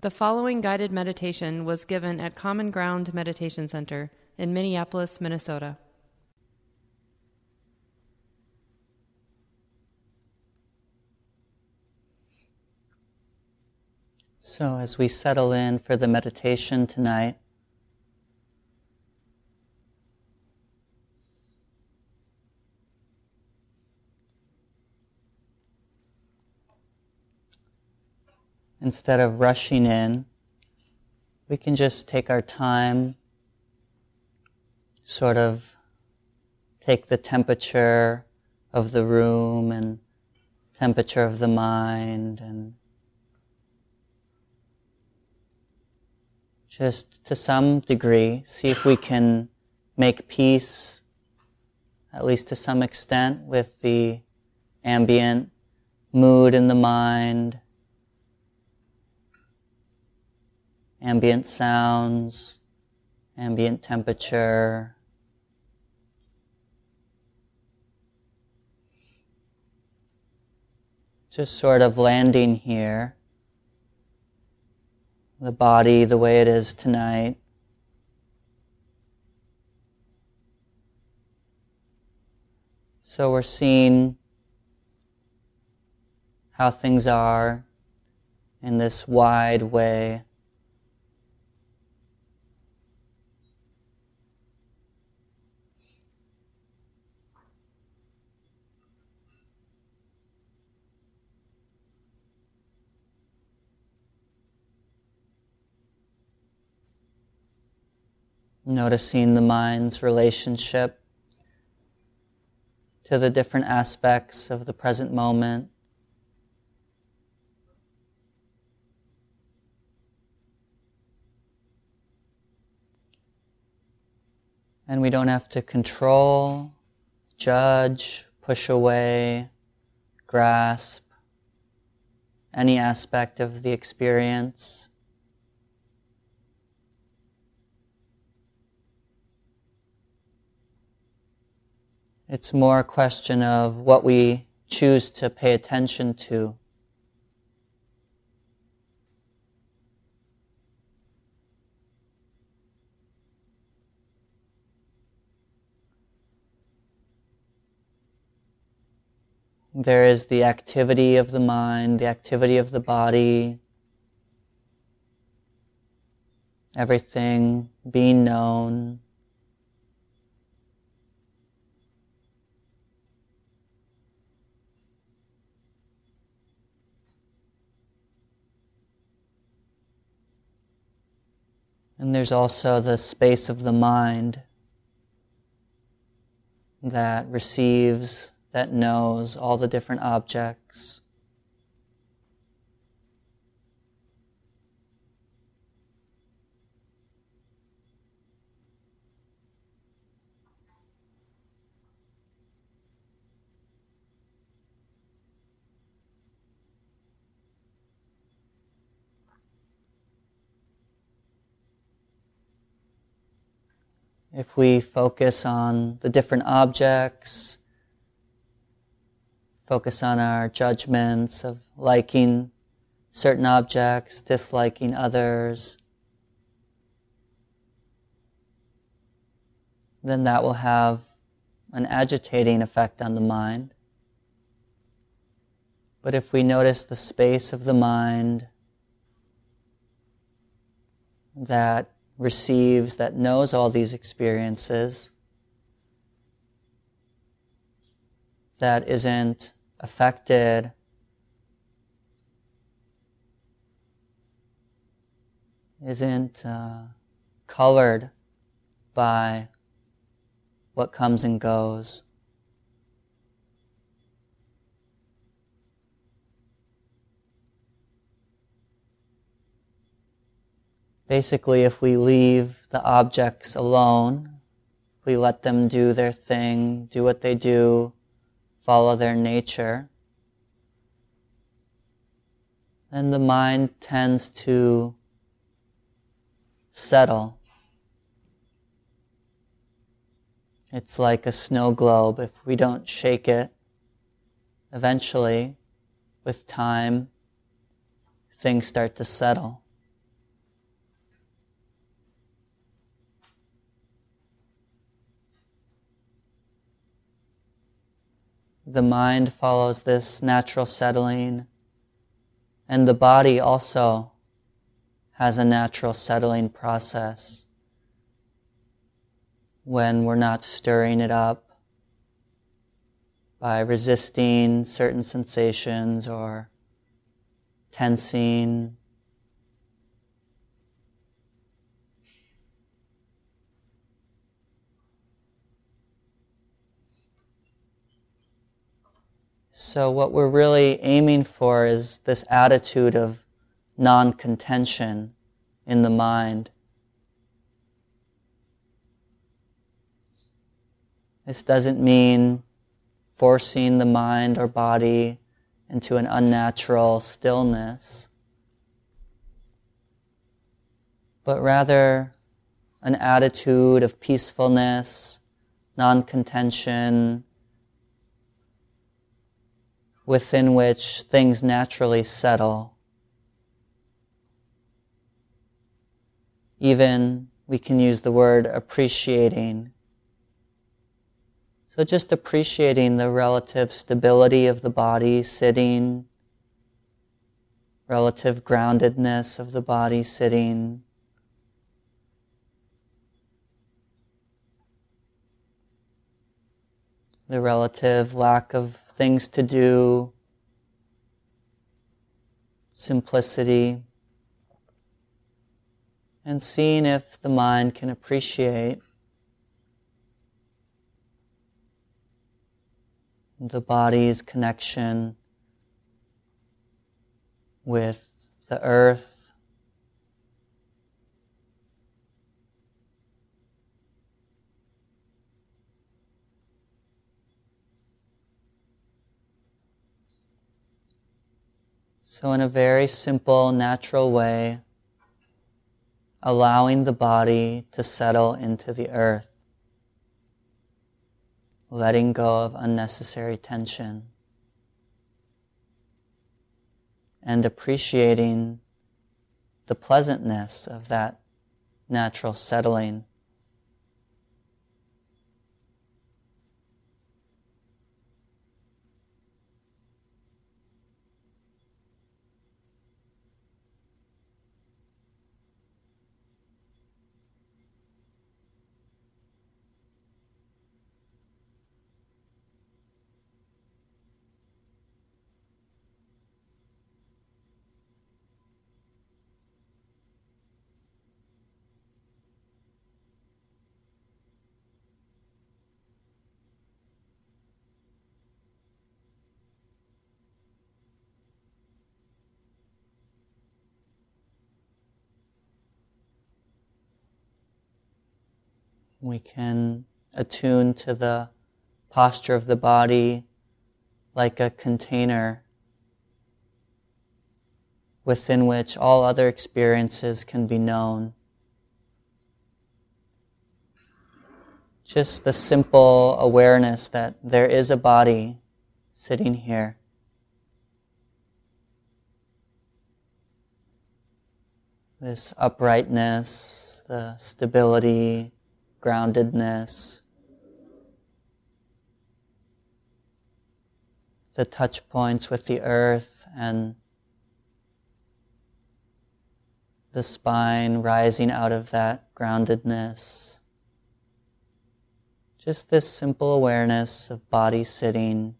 The following guided meditation was given at Common Ground Meditation Center in Minneapolis, Minnesota. So, as we settle in for the meditation tonight, instead of rushing in, we can just take our time, sort of take the temperature of the room and temperature of the mind and just to some degree see if we can make peace at least to some extent with the ambient mood in the mind ambient sounds, ambient temperature. Just sort of landing here. The body the way it is tonight. So we're seeing how things are in this wide way. Noticing the mind's relationship to the different aspects of the present moment. And we don't have to control, judge, push away, grasp any aspect of the experience. It's more a question of what we choose to pay attention to. There is the activity of the mind, the activity of the body, everything being known. And there's also the space of the mind that receives, that knows all the different objects. If we focus on the different objects, focus on our judgments of liking certain objects, disliking others, then that will have an agitating effect on the mind. But if we notice the space of the mind that receives, that knows all these experiences, that isn't affected isn't uh, colored by what comes and goes. Basically, if we leave the objects alone, we let them do their thing, do what they do, follow their nature, then the mind tends to settle. It's like a snow globe. If we don't shake it, eventually, with time, things start to settle. The mind follows this natural settling, and the body also has a natural settling process. When we're not stirring it up by resisting certain sensations or tensing So, what we're really aiming for is this attitude of non contention in the mind. This doesn't mean forcing the mind or body into an unnatural stillness, but rather an attitude of peacefulness, non contention, within which things naturally settle. Even we can use the word appreciating. So just appreciating the relative stability of the body sitting, relative groundedness of the body sitting. The relative lack of things to do, simplicity, and seeing if the mind can appreciate the body's connection with the earth So, in a very simple, natural way, allowing the body to settle into the earth, letting go of unnecessary tension, and appreciating the pleasantness of that natural settling. We can attune to the posture of the body like a container within which all other experiences can be known. Just the simple awareness that there is a body sitting here. This uprightness, the stability, groundedness, the touch points with the earth and the spine rising out of that groundedness. Just this simple awareness of body sitting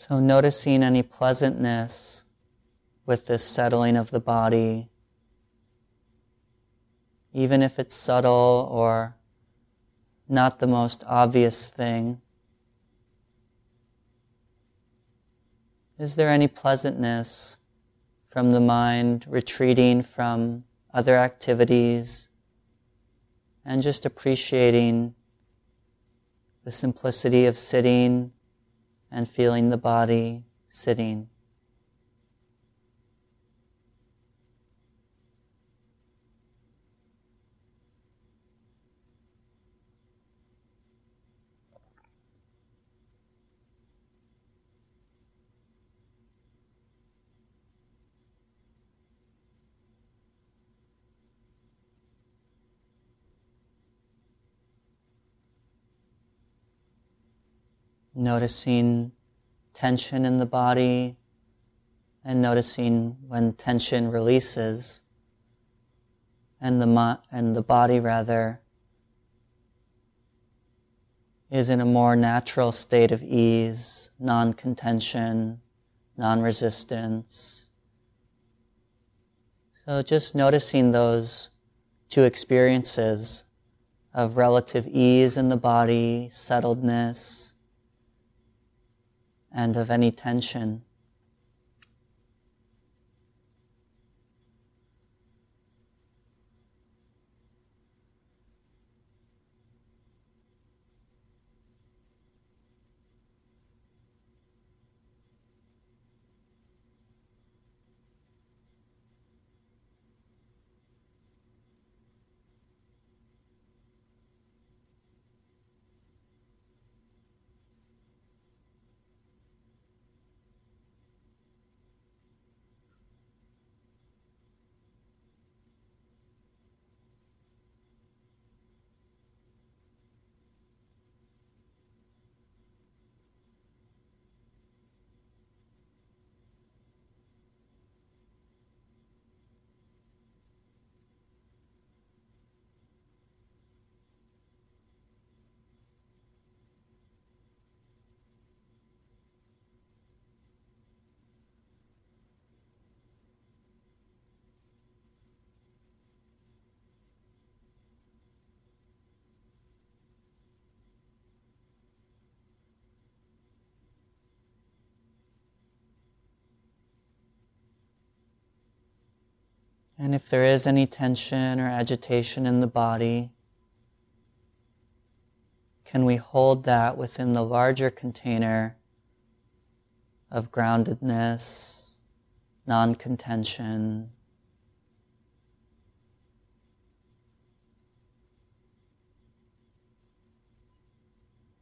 So, noticing any pleasantness with this settling of the body, even if it's subtle or not the most obvious thing. Is there any pleasantness from the mind retreating from other activities and just appreciating the simplicity of sitting and feeling the body sitting? Noticing tension in the body and noticing when tension releases and the, and the body rather is in a more natural state of ease, non-contention, non-resistance. So just noticing those two experiences of relative ease in the body, settledness, and of any tension. And if there is any tension or agitation in the body, can we hold that within the larger container of groundedness, non contention?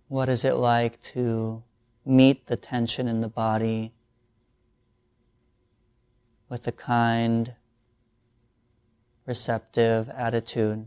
What is it like to meet the tension in the body with a kind, receptive attitude.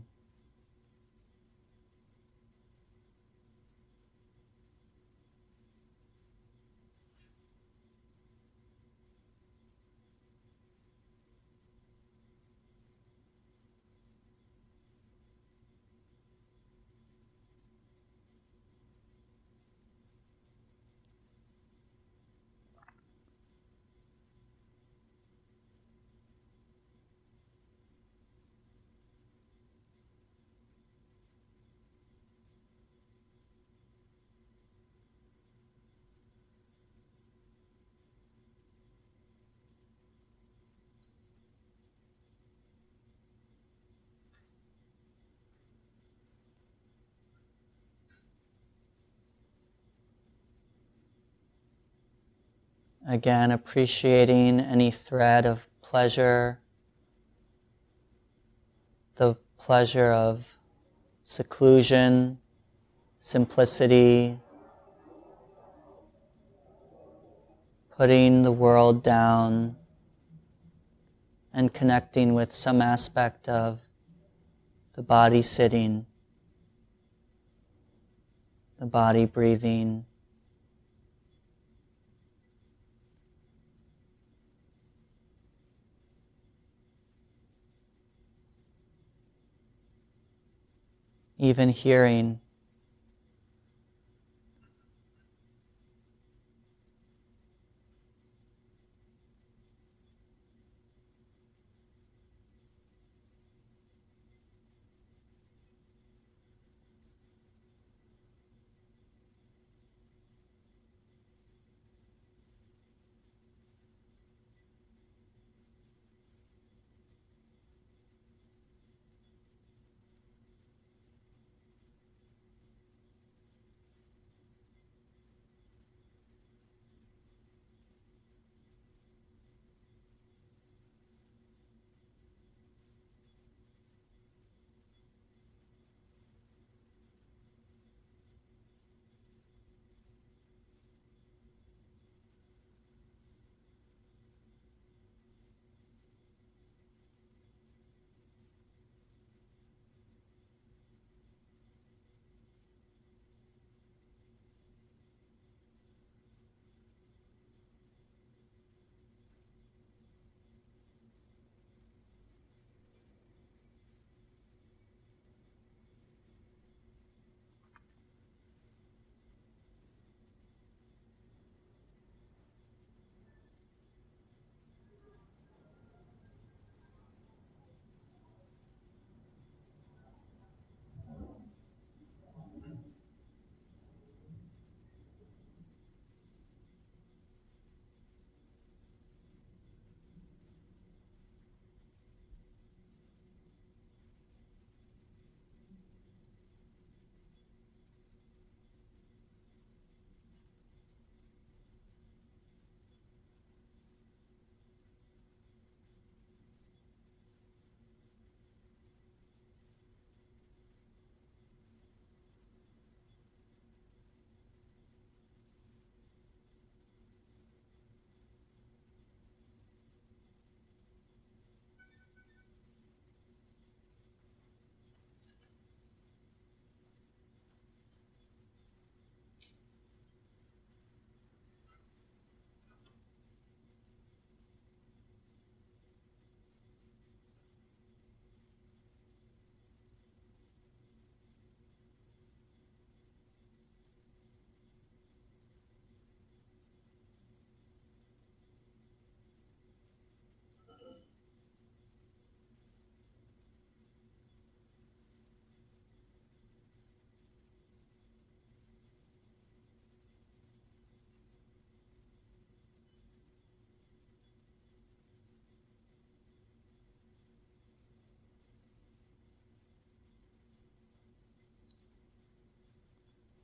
Again, appreciating any thread of pleasure, the pleasure of seclusion, simplicity, putting the world down and connecting with some aspect of the body sitting, the body breathing. Even hearing.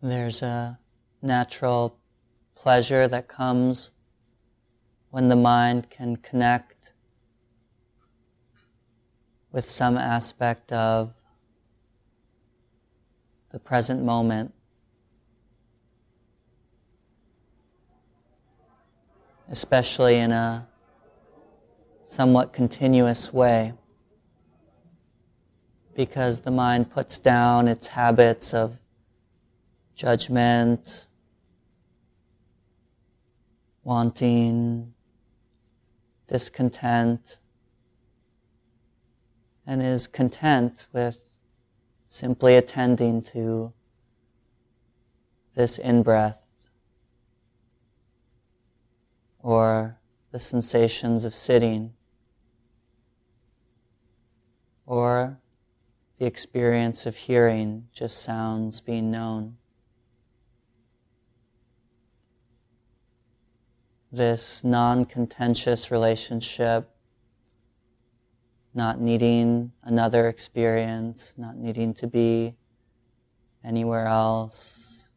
There's a natural pleasure that comes when the mind can connect with some aspect of the present moment. Especially in a somewhat continuous way, because the mind puts down its habits of judgment, wanting, discontent, and is content with simply attending to this in breath or the sensations of sitting or the experience of hearing just sounds being known. This non contentious relationship not needing another experience, not needing to be anywhere else.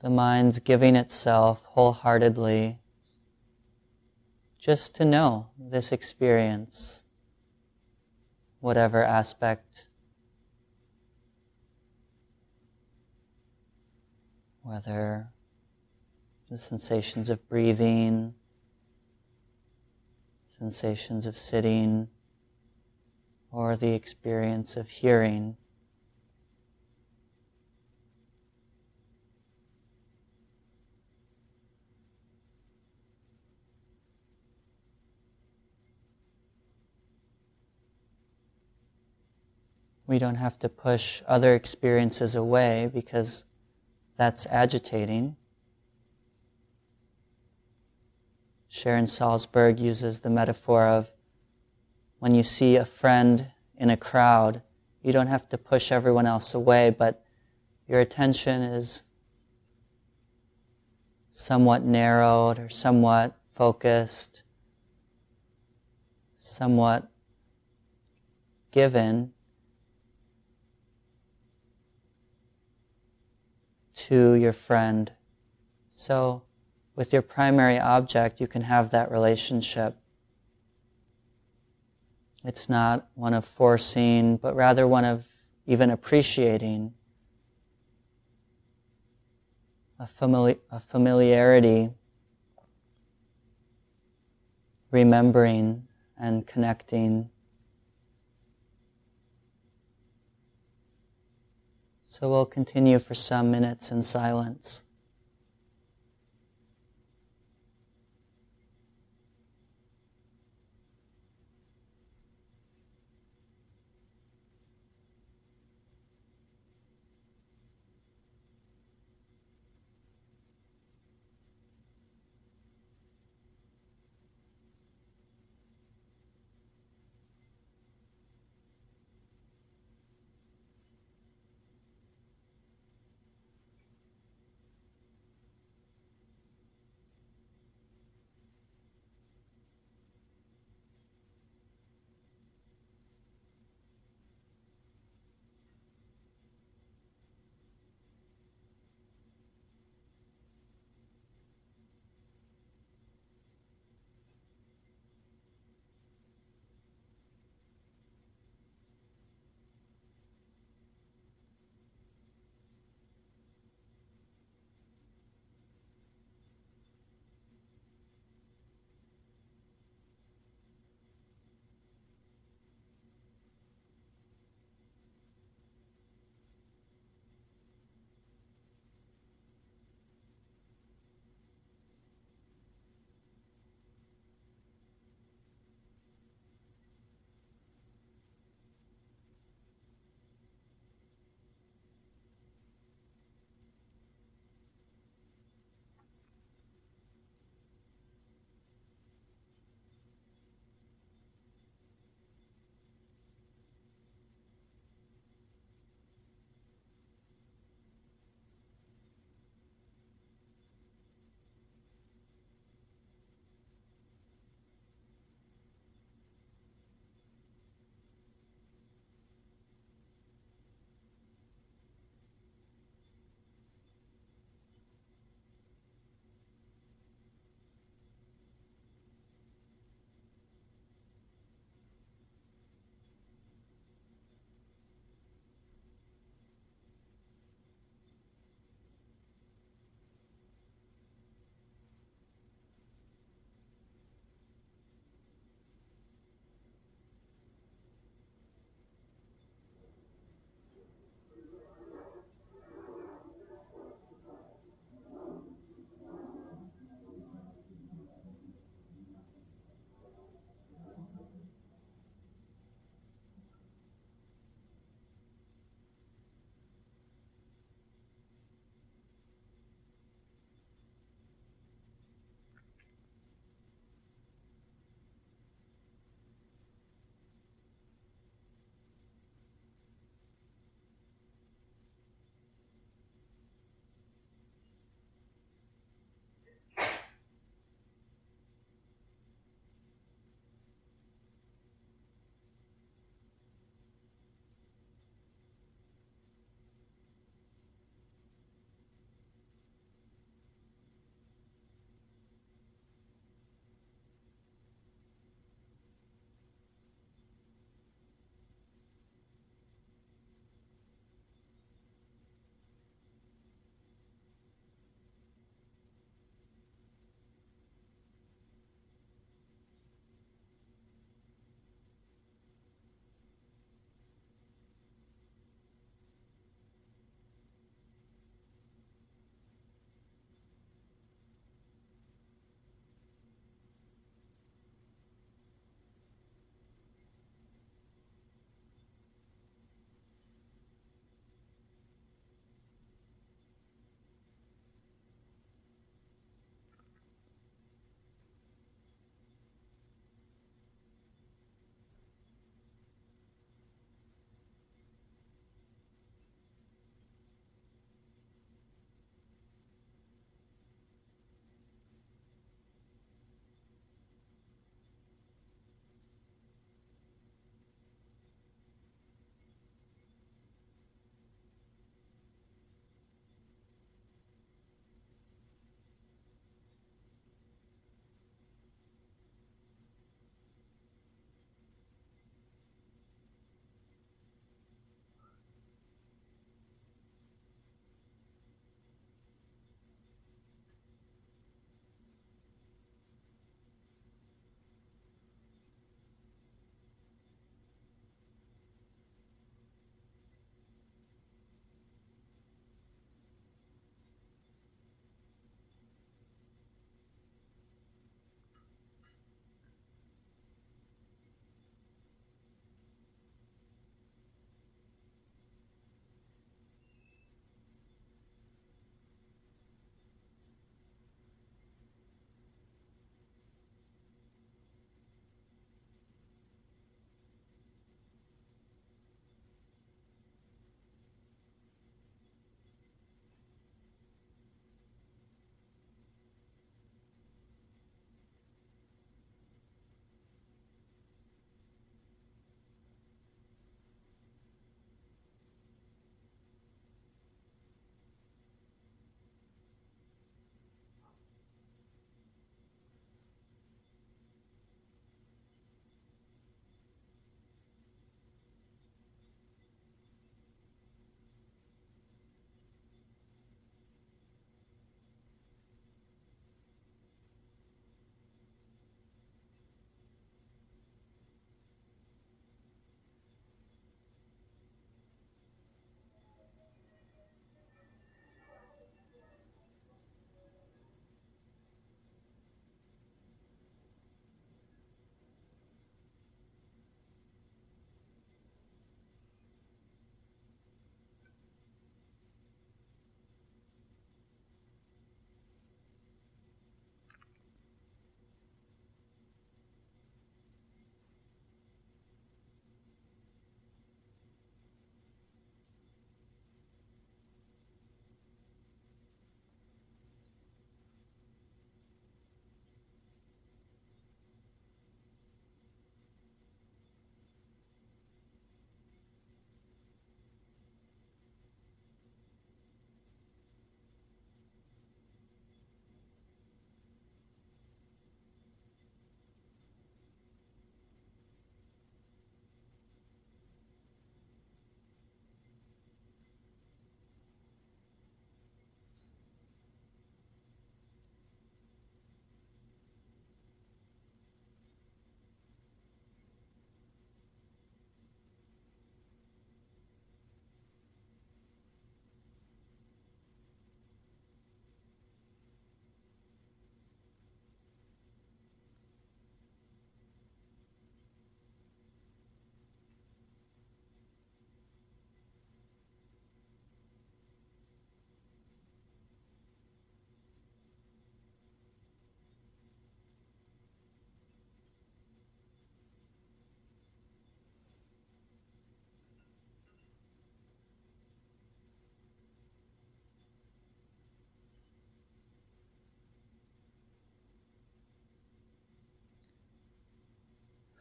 The mind's giving itself wholeheartedly just to know this experience, whatever aspect, whether the sensations of breathing, sensations of sitting, or the experience of hearing. We don't have to push other experiences away because that's agitating. Sharon Salzberg uses the metaphor of when you see a friend in a crowd, you don't have to push everyone else away, but your attention is somewhat narrowed or somewhat focused, somewhat given to your friend. So with your primary object, you can have that relationship. It's not one of forcing, but rather one of even appreciating a, famili- a familiarity, remembering and connecting. So we'll continue for some minutes in silence.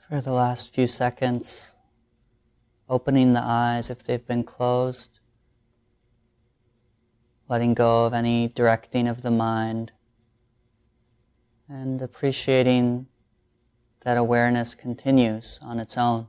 For the last few seconds, opening the eyes if they've been closed, letting go of any directing of the mind, and appreciating that awareness continues on its own.